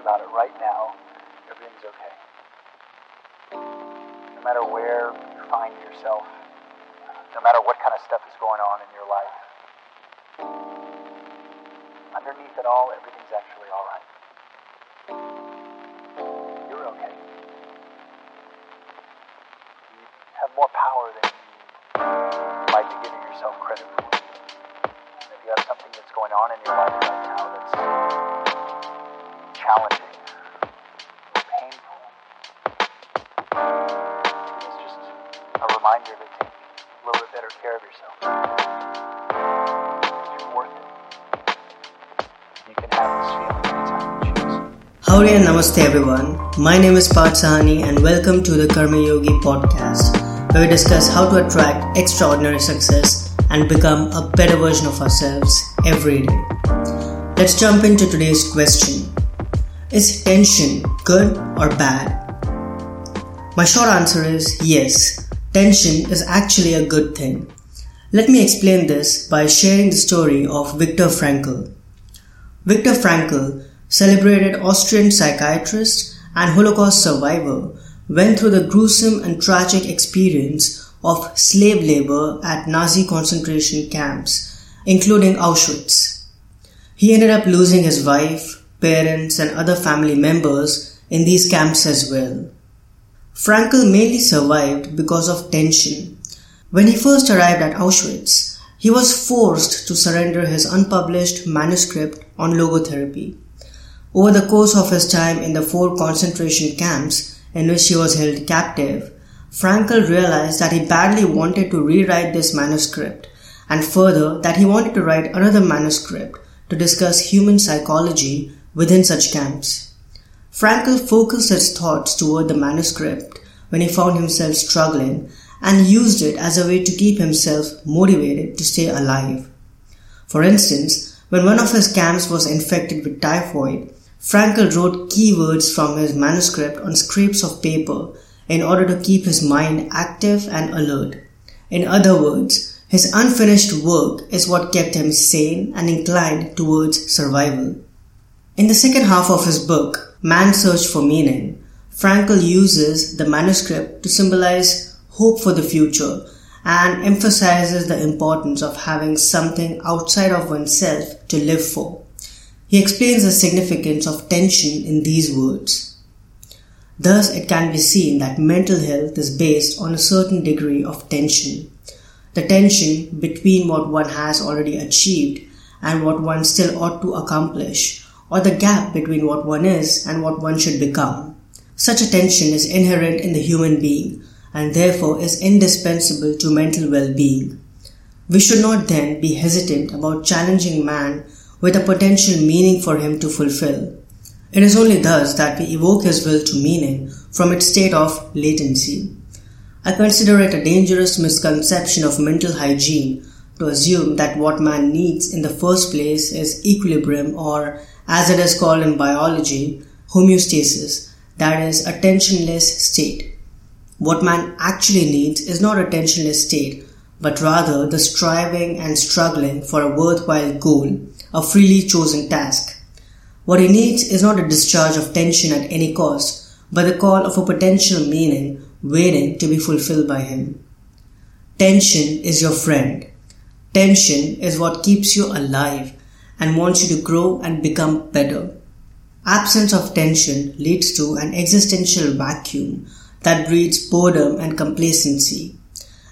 about it right now, everything's okay. No matter where you find yourself, no matter what kind of stuff is going on in your life, underneath it all, everything's actually alright. You're okay. You have more power than you like to give yourself credit for. And if you have something that's going on in your life right now that's challenging, painful, it's just a reminder to take a little bit better care of yourself. You're worth it. You can have this feeling. Howdy and namaste everyone. My name is Parth Sahani and welcome to the Karma Yogi podcast, where we discuss how to attract extraordinary success and become a better version of ourselves every day. Let's jump into today's question. Is tension good or bad? My short answer is yes. Tension is actually a good thing. Let me explain this by sharing the story of Viktor Frankl. Viktor Frankl, celebrated Austrian psychiatrist and Holocaust survivor, went through the gruesome and tragic experience of slave labor at Nazi concentration camps, including Auschwitz. He ended up losing his wife, parents, and other family members in these camps as well. Frankl mainly survived because of tension. When he first arrived at Auschwitz, he was forced to surrender his unpublished manuscript on logotherapy. Over the course of his time in the four concentration camps in which he was held captive, Frankl realized that he badly wanted to rewrite this manuscript, and further that he wanted to write another manuscript to discuss human psychology within such camps. Frankl focused his thoughts toward the manuscript when he found himself struggling and used it as a way to keep himself motivated to stay alive. For instance, when one of his camps was infected with typhoid, Frankl wrote keywords from his manuscript on scraps of paper in order to keep his mind active and alert. In other words, his unfinished work is what kept him sane and inclined towards survival. In the second half of his book, Man's Search for Meaning, Frankl uses the manuscript to symbolize hope for the future and emphasizes the importance of having something outside of oneself to live for. He explains the significance of tension in these words. Thus, it can be seen that mental health is based on a certain degree of tension. The tension between what one has already achieved and what one still ought to accomplish, or the gap between what one is and what one should become. Such a tension is inherent in the human being and therefore is indispensable to mental well-being. We should not then be hesitant about challenging man with a potential meaning for him to fulfill. It is only thus that we evoke his will to meaning from its state of latency. I consider it a dangerous misconception of mental hygiene to assume that what man needs in the first place is equilibrium or, as it is called in biology, homeostasis, that is, a tensionless state. What man actually needs is not a tensionless state, but rather the striving and struggling for a worthwhile goal, a freely chosen task. What he needs is not a discharge of tension at any cost, but the call of a potential meaning waiting to be fulfilled by him. Tension is your friend. Tension is what keeps you alive and wants you to grow and become better. Absence of tension leads to an existential vacuum that breeds boredom and complacency.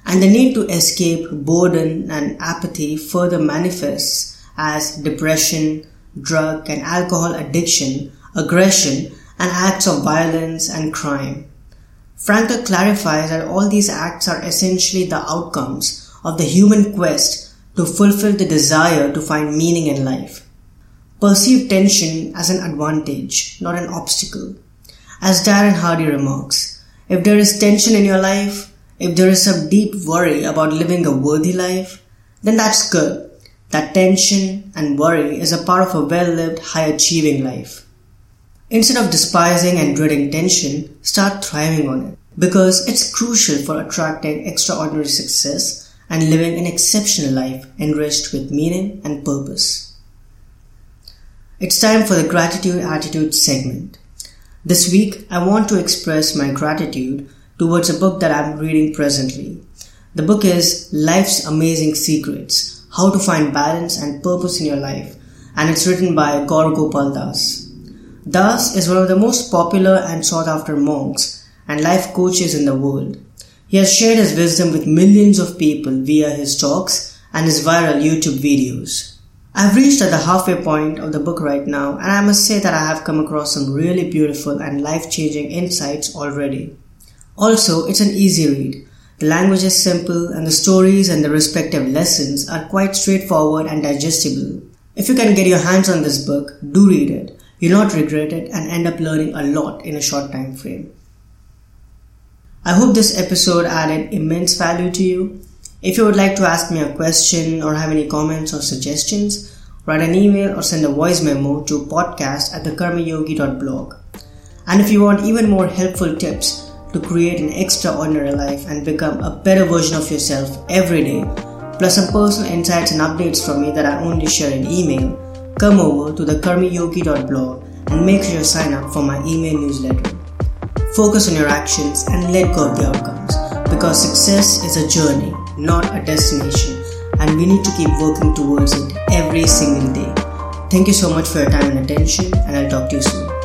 And the need to escape boredom and apathy further manifests as depression, drug and alcohol addiction, aggression, and acts of violence and crime. Frankl clarifies that all these acts are essentially the outcomes of the human quest to fulfill the desire to find meaning in life. Perceive tension as an advantage, not an obstacle. As Darren Hardy remarks, if there is tension in your life, if there is some deep worry about living a worthy life, then that's good. That tension and worry is a part of a well lived, high achieving life. Instead of despising and dreading tension, start thriving on it because it's crucial for attracting extraordinary success and living an exceptional life enriched with meaning and purpose. It's time for the Gratitude Attitude segment. This week, I want to express my gratitude towards a book that I'm reading presently. The book is Life's Amazing Secrets How to Find Balance and Purpose in Your Life, and it's written by Gaur Gopal Das. Das is one of the most popular and sought after monks and life coaches in the world. He has shared his wisdom with millions of people via his talks and his viral YouTube videos. I've reached at the halfway point of the book right now, and I must say that I have come across some really beautiful and life changing insights already. Also, it's an easy read. The language is simple, and the stories and the respective lessons are quite straightforward and digestible. If you can get your hands on this book, do read it. You'll not regret it and end up learning a lot in a short time frame. I hope this episode added immense value to you. If you would like to ask me a question or have any comments or suggestions, write an email or send a voice memo to podcast at thekarmayogi.blog. And if you want even more helpful tips to create an extraordinary life and become a better version of yourself every day, plus some personal insights and updates from me that I only share in email, come over to thekarmayogi.blog and make sure you sign up for my email newsletter. Focus on your actions and let go of the outcomes because success is a journey not a destination, and we need to keep working towards it every single day. Thank you so much for your time and attention, and I'll talk to you soon.